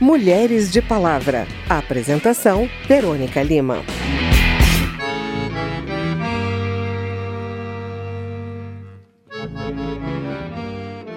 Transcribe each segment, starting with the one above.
Mulheres de Palavra. Apresentação: Verônica Lima.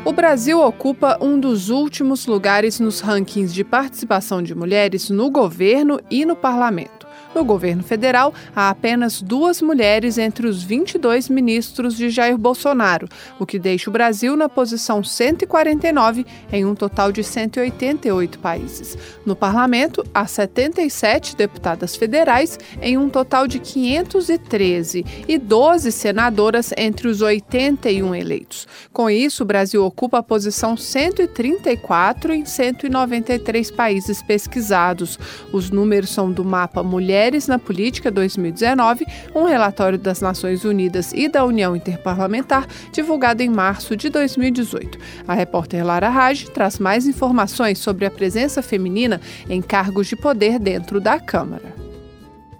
O Brasil ocupa um dos últimos lugares nos rankings de participação de mulheres no governo e no parlamento. No governo federal, há apenas duas mulheres entre os 22 ministros de Jair Bolsonaro, o que deixa o Brasil na posição 149 em um total de 188 países. No parlamento, há 77 deputadas federais em um total de 513 e 12 senadoras entre os 81 eleitos. Com isso, o Brasil ocupa a posição 134 em 193 países pesquisados. Os números são do mapa Mulher Mulheres na Política 2019, um relatório das Nações Unidas e da União Interparlamentar, divulgado em março de 2018. A repórter Lara Raj traz mais informações sobre a presença feminina em cargos de poder dentro da Câmara.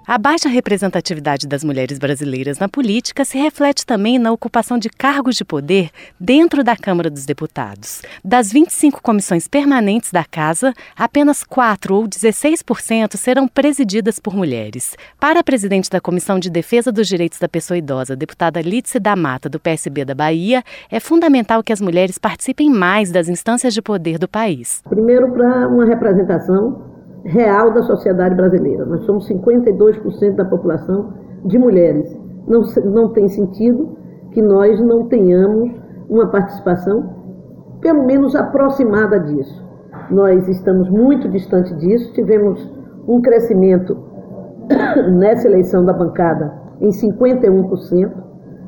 A baixa representatividade das mulheres brasileiras na política se reflete também na ocupação de cargos de poder dentro da Câmara dos Deputados. Das 25 comissões permanentes da Casa, apenas 4 ou 16% serão presididas por mulheres. Para a presidente da Comissão de Defesa dos Direitos da Pessoa Idosa, deputada Lídice da Mata, do PSB da Bahia, é fundamental que as mulheres participem mais das instâncias de poder do país. Primeiro, para uma representação real da sociedade brasileira. Nós somos 52% da população de mulheres. Não, não tem sentido que nós não tenhamos uma participação, pelo menos aproximada disso. Nós estamos muito distante disso, tivemos um crescimento nessa eleição da bancada em 51%,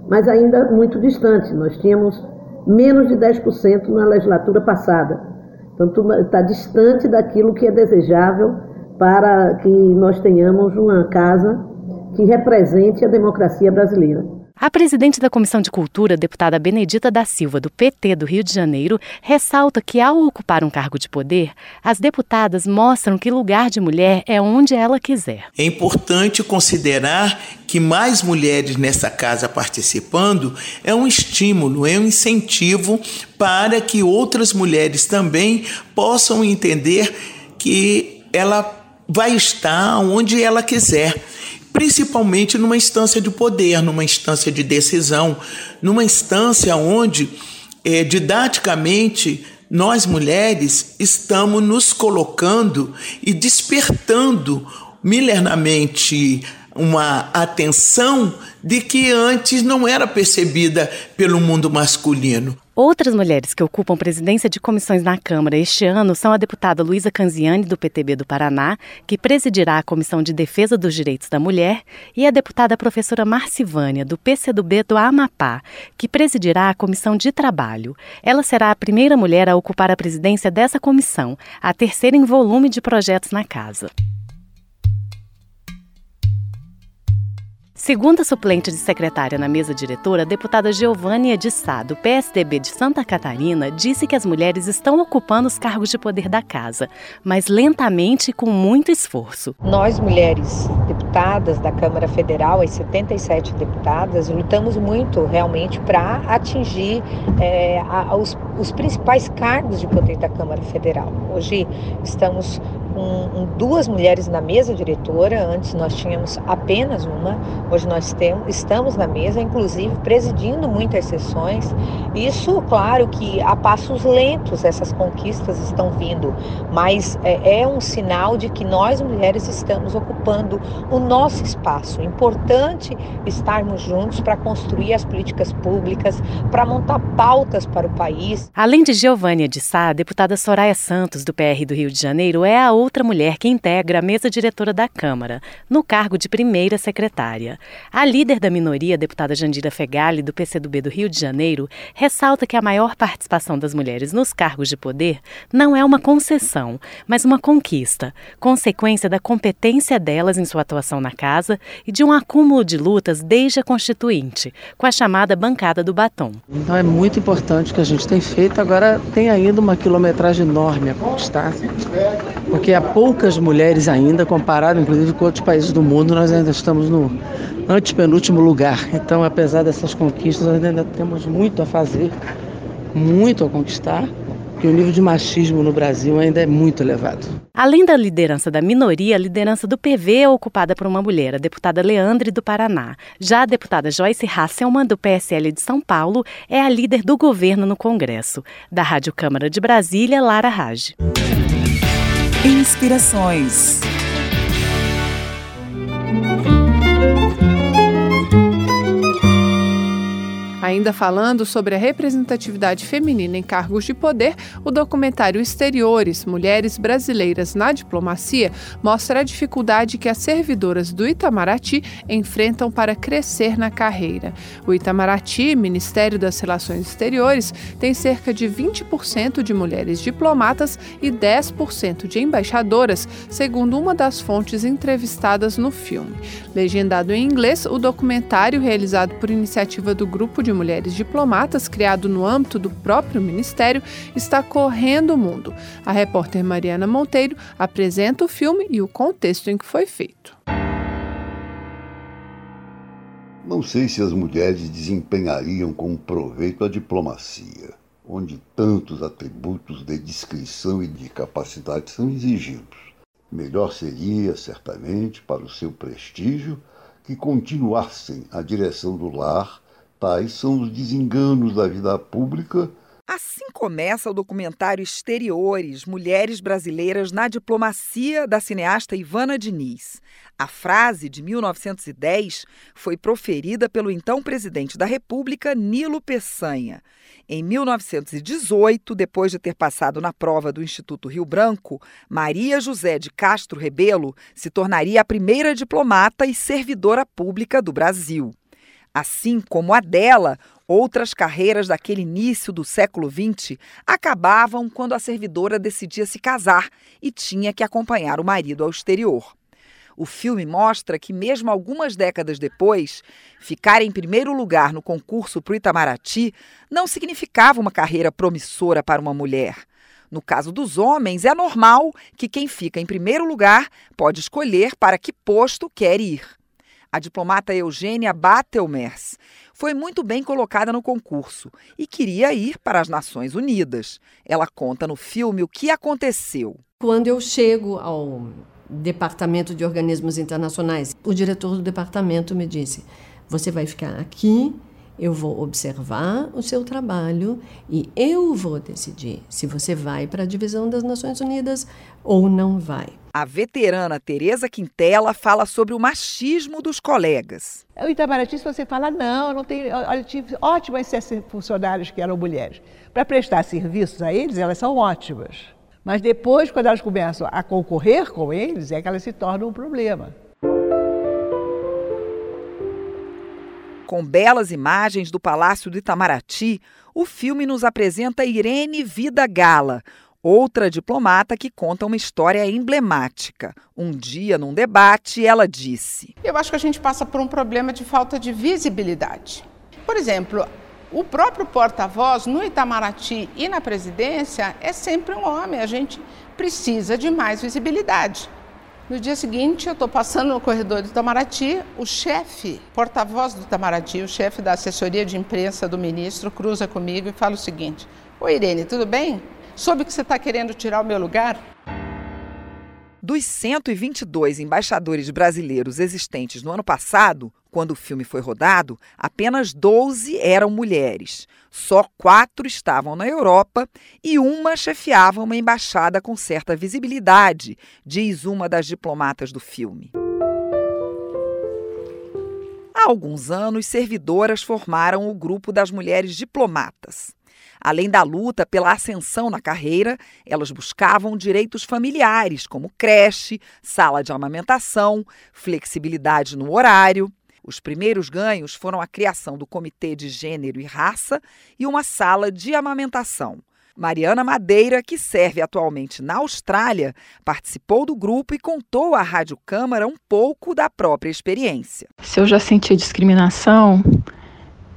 mas ainda muito distante. Nós tínhamos menos de 10% na legislatura passada. Então, está distante daquilo que é desejável para que nós tenhamos uma casa que represente a democracia brasileira. A presidente da Comissão de Cultura, deputada Benedita da Silva, do PT do Rio de Janeiro, ressalta que, ao ocupar um cargo de poder, as deputadas mostram que lugar de mulher é onde ela quiser. É importante considerar que mais mulheres nessa casa participando é um estímulo, é um incentivo para que outras mulheres também possam entender que ela vai estar onde ela quiser principalmente numa instância de poder, numa instância de decisão, numa instância onde, é, didaticamente, nós mulheres estamos nos colocando e despertando milenamente uma atenção de que antes não era percebida pelo mundo masculino. Outras mulheres que ocupam presidência de comissões na Câmara este ano são a deputada Luísa Canziani, do PTB do Paraná, que presidirá a Comissão de Defesa dos Direitos da Mulher, e a deputada professora Marcivânia, do PCdoB do Amapá, que presidirá a Comissão de Trabalho. Ela será a primeira mulher a ocupar a presidência dessa comissão, a terceira em volume de projetos na casa. Segunda suplente de secretária na mesa diretora, a deputada Giovânia de Sá, do PSDB de Santa Catarina, disse que as mulheres estão ocupando os cargos de poder da casa, mas lentamente e com muito esforço. Nós, mulheres deputadas da Câmara Federal, as 77 deputadas, lutamos muito realmente para atingir é, a, os, os principais cargos de poder da Câmara Federal. Hoje estamos com duas mulheres na mesa diretora, antes nós tínhamos apenas uma, hoje nós temos, estamos na mesa, inclusive presidindo muitas sessões. Isso, claro que a passos lentos essas conquistas estão vindo, mas é, é um sinal de que nós mulheres estamos ocupando o nosso espaço. Importante estarmos juntos para construir as políticas públicas, para montar pautas para o país. Além de Giovânia de Sá, a deputada Soraya Santos, do PR do Rio de Janeiro, é a outra mulher que integra a mesa diretora da Câmara, no cargo de primeira secretária. A líder da minoria, deputada Jandira Fegali, do PCdoB do Rio de Janeiro, ressalta que a maior participação das mulheres nos cargos de poder não é uma concessão, mas uma conquista, consequência da competência delas em sua atuação na casa e de um acúmulo de lutas desde a Constituinte, com a chamada bancada do batom. Então é muito importante o que a gente tem feito, agora tem ainda uma quilometragem enorme a conquistar, porque há poucas mulheres ainda, comparado inclusive com outros países do mundo, nós ainda estamos no antepenúltimo lugar. Então, apesar dessas conquistas, nós ainda temos muito a fazer, muito a conquistar. porque o nível de machismo no Brasil ainda é muito elevado. Além da liderança da minoria, a liderança do PV é ocupada por uma mulher, a deputada Leandre do Paraná. Já a deputada Joyce Hasselmann, do PSL de São Paulo, é a líder do governo no Congresso. Da Rádio Câmara de Brasília, Lara Inspirações. Ainda falando sobre a representatividade feminina em cargos de poder, o documentário Exteriores Mulheres Brasileiras na Diplomacia mostra a dificuldade que as servidoras do Itamaraty enfrentam para crescer na carreira. O Itamaraty, Ministério das Relações Exteriores, tem cerca de 20% de mulheres diplomatas e 10% de embaixadoras, segundo uma das fontes entrevistadas no filme. Legendado em inglês, o documentário, realizado por iniciativa do Grupo de Mulheres Diplomatas, criado no âmbito do próprio Ministério, está correndo o mundo. A repórter Mariana Monteiro apresenta o filme e o contexto em que foi feito. Não sei se as mulheres desempenhariam com proveito a diplomacia, onde tantos atributos de discrição e de capacidade são exigidos. Melhor seria, certamente, para o seu prestígio, que continuassem a direção do lar Tais são os desenganos da vida pública. Assim começa o documentário Exteriores Mulheres Brasileiras na Diplomacia da cineasta Ivana Diniz. A frase de 1910 foi proferida pelo então presidente da República, Nilo Peçanha. Em 1918, depois de ter passado na prova do Instituto Rio Branco, Maria José de Castro Rebelo se tornaria a primeira diplomata e servidora pública do Brasil. Assim como a dela, outras carreiras daquele início do século XX acabavam quando a servidora decidia se casar e tinha que acompanhar o marido ao exterior. O filme mostra que, mesmo algumas décadas depois, ficar em primeiro lugar no concurso para o Itamaraty não significava uma carreira promissora para uma mulher. No caso dos homens, é normal que quem fica em primeiro lugar pode escolher para que posto quer ir. A diplomata Eugênia Batelmers foi muito bem colocada no concurso e queria ir para as Nações Unidas. Ela conta no filme o que aconteceu. Quando eu chego ao Departamento de Organismos Internacionais, o diretor do departamento me disse: Você vai ficar aqui eu vou observar o seu trabalho e eu vou decidir se você vai para a divisão das Nações Unidas ou não vai. A veterana Tereza Quintela fala sobre o machismo dos colegas. O Itamaraty, se você fala, não, não tem. Olha, tive ótimas funcionários que eram mulheres. Para prestar serviços a eles, elas são ótimas. Mas depois, quando elas começam a concorrer com eles, é que elas se tornam um problema. Com belas imagens do Palácio do Itamaraty, o filme nos apresenta Irene Vida Gala, outra diplomata que conta uma história emblemática. Um dia, num debate, ela disse: Eu acho que a gente passa por um problema de falta de visibilidade. Por exemplo, o próprio porta-voz no Itamaraty e na presidência é sempre um homem. A gente precisa de mais visibilidade. No dia seguinte, eu estou passando no corredor do Itamaraty, o chefe, porta-voz do Itamaraty, o chefe da assessoria de imprensa do ministro, cruza comigo e fala o seguinte: Oi, Irene, tudo bem? Soube que você está querendo tirar o meu lugar? Dos 122 embaixadores brasileiros existentes no ano passado, quando o filme foi rodado, apenas 12 eram mulheres. Só quatro estavam na Europa e uma chefiava uma embaixada com certa visibilidade, diz uma das diplomatas do filme. Há alguns anos, servidoras formaram o grupo das mulheres diplomatas. Além da luta pela ascensão na carreira, elas buscavam direitos familiares, como creche, sala de amamentação, flexibilidade no horário. Os primeiros ganhos foram a criação do Comitê de Gênero e Raça e uma sala de amamentação. Mariana Madeira, que serve atualmente na Austrália, participou do grupo e contou à Rádio Câmara um pouco da própria experiência. Se eu já senti discriminação,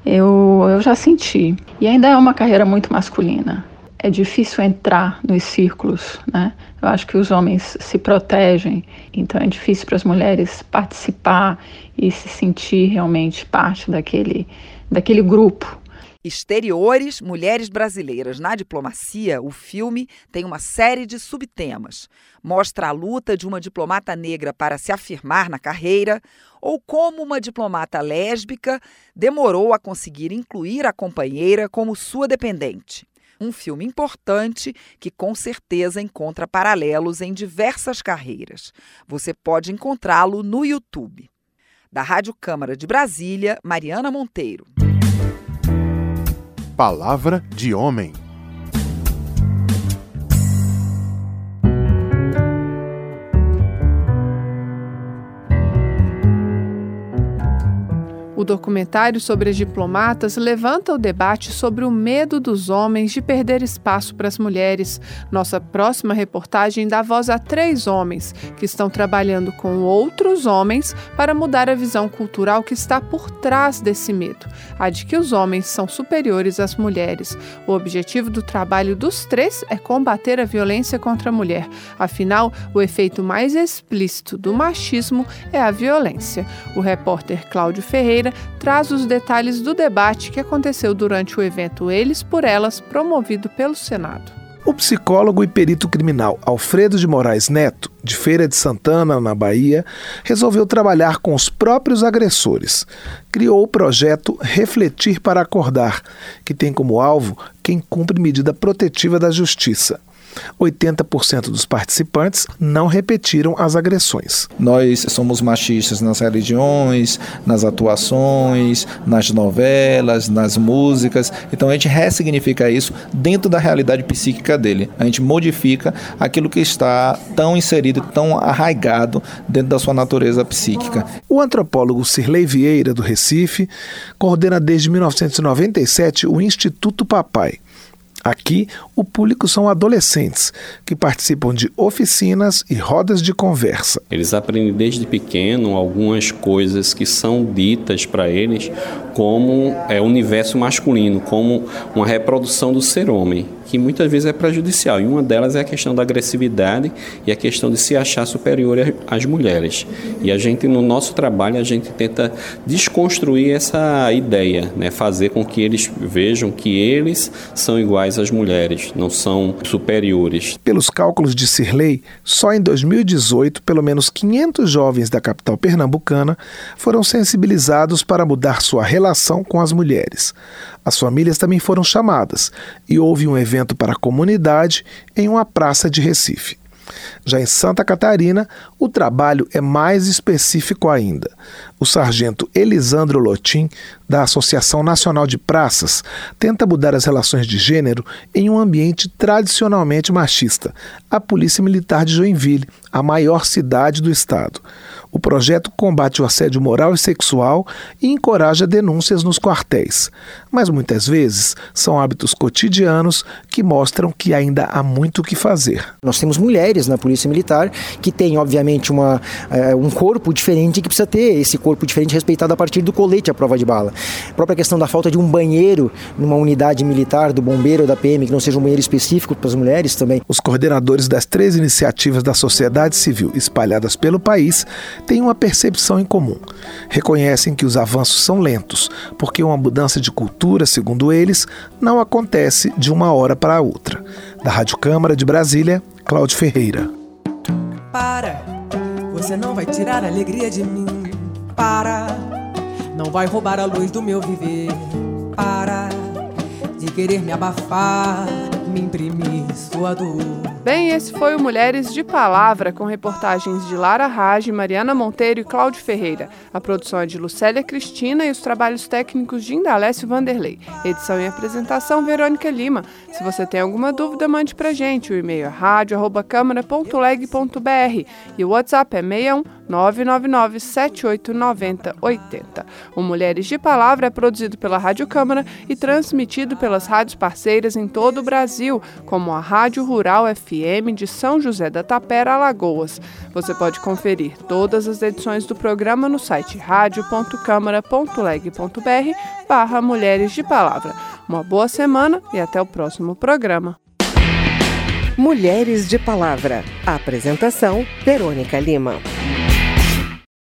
eu, eu já senti. E ainda é uma carreira muito masculina. É difícil entrar nos círculos, né? Eu acho que os homens se protegem, então é difícil para as mulheres participar e se sentir realmente parte daquele, daquele grupo. Exteriores, Mulheres Brasileiras na Diplomacia, o filme tem uma série de subtemas. Mostra a luta de uma diplomata negra para se afirmar na carreira, ou como uma diplomata lésbica demorou a conseguir incluir a companheira como sua dependente. Um filme importante que com certeza encontra paralelos em diversas carreiras. Você pode encontrá-lo no YouTube. Da Rádio Câmara de Brasília, Mariana Monteiro. Palavra de homem. O documentário sobre as diplomatas levanta o debate sobre o medo dos homens de perder espaço para as mulheres. Nossa próxima reportagem dá voz a três homens que estão trabalhando com outros homens para mudar a visão cultural que está por trás desse medo, a de que os homens são superiores às mulheres. O objetivo do trabalho dos três é combater a violência contra a mulher. Afinal, o efeito mais explícito do machismo é a violência. O repórter Cláudio Ferreira traz os detalhes do debate que aconteceu durante o evento Eles por Elas, promovido pelo Senado. O psicólogo e perito criminal Alfredo de Moraes Neto, de Feira de Santana, na Bahia, resolveu trabalhar com os próprios agressores. Criou o projeto Refletir para Acordar, que tem como alvo quem cumpre medida protetiva da justiça. 80% dos participantes não repetiram as agressões. Nós somos machistas nas religiões, nas atuações, nas novelas, nas músicas. Então a gente ressignifica isso dentro da realidade psíquica dele. A gente modifica aquilo que está tão inserido, tão arraigado dentro da sua natureza psíquica. O antropólogo Sirlei Vieira, do Recife, coordena desde 1997 o Instituto Papai Aqui, o público são adolescentes que participam de oficinas e rodas de conversa. Eles aprendem desde pequeno algumas coisas que são ditas para eles como é o universo masculino, como uma reprodução do ser homem que muitas vezes é prejudicial. E uma delas é a questão da agressividade e a questão de se achar superior às mulheres. E a gente, no nosso trabalho, a gente tenta desconstruir essa ideia, né? fazer com que eles vejam que eles são iguais às mulheres, não são superiores. Pelos cálculos de Sirley, só em 2018, pelo menos 500 jovens da capital pernambucana foram sensibilizados para mudar sua relação com as mulheres. As famílias também foram chamadas e houve um evento para a comunidade em uma praça de Recife. Já em Santa Catarina, o trabalho é mais específico ainda. O sargento Elisandro Lotim, da Associação Nacional de Praças, tenta mudar as relações de gênero em um ambiente tradicionalmente machista, a Polícia Militar de Joinville, a maior cidade do estado. O projeto combate o assédio moral e sexual e encoraja denúncias nos quartéis. Mas muitas vezes são hábitos cotidianos que mostram que ainda há muito o que fazer. Nós temos mulheres na Polícia Militar que têm, obviamente, uma, é, um corpo diferente que precisa ter esse corpo diferente respeitado a partir do colete à prova de bala. A própria questão da falta de um banheiro numa unidade militar, do bombeiro ou da PM, que não seja um banheiro específico para as mulheres também. Os coordenadores das três iniciativas da sociedade civil espalhadas pelo país têm uma percepção em comum. Reconhecem que os avanços são lentos, porque uma mudança de cultura, segundo eles, não acontece de uma hora para outra. Da Rádio Câmara de Brasília, Cláudio Ferreira. Para, você não vai tirar a alegria de mim. Para, não vai roubar a luz do meu viver. Para de querer me abafar, me imprimir sua dor. Bem, esse foi o Mulheres de Palavra, com reportagens de Lara Rage, Mariana Monteiro e Cláudio Ferreira. A produção é de Lucélia Cristina e os trabalhos técnicos de Indalécio Vanderlei. Edição e apresentação, Verônica Lima. Se você tem alguma dúvida, mande pra gente. O e-mail é rádio.câmara.leg.br e o WhatsApp é 61 999 7890 80. O Mulheres de Palavra é produzido pela Rádio Câmara e transmitido pelas rádios parceiras em todo o Brasil, como a Rádio Rural FM de São José da Tapera, Alagoas. Você pode conferir todas as edições do programa no site radio.câmara.leg.br barra Mulheres de Palavra. Uma boa semana e até o próximo programa. Mulheres de Palavra. Apresentação: Verônica Lima.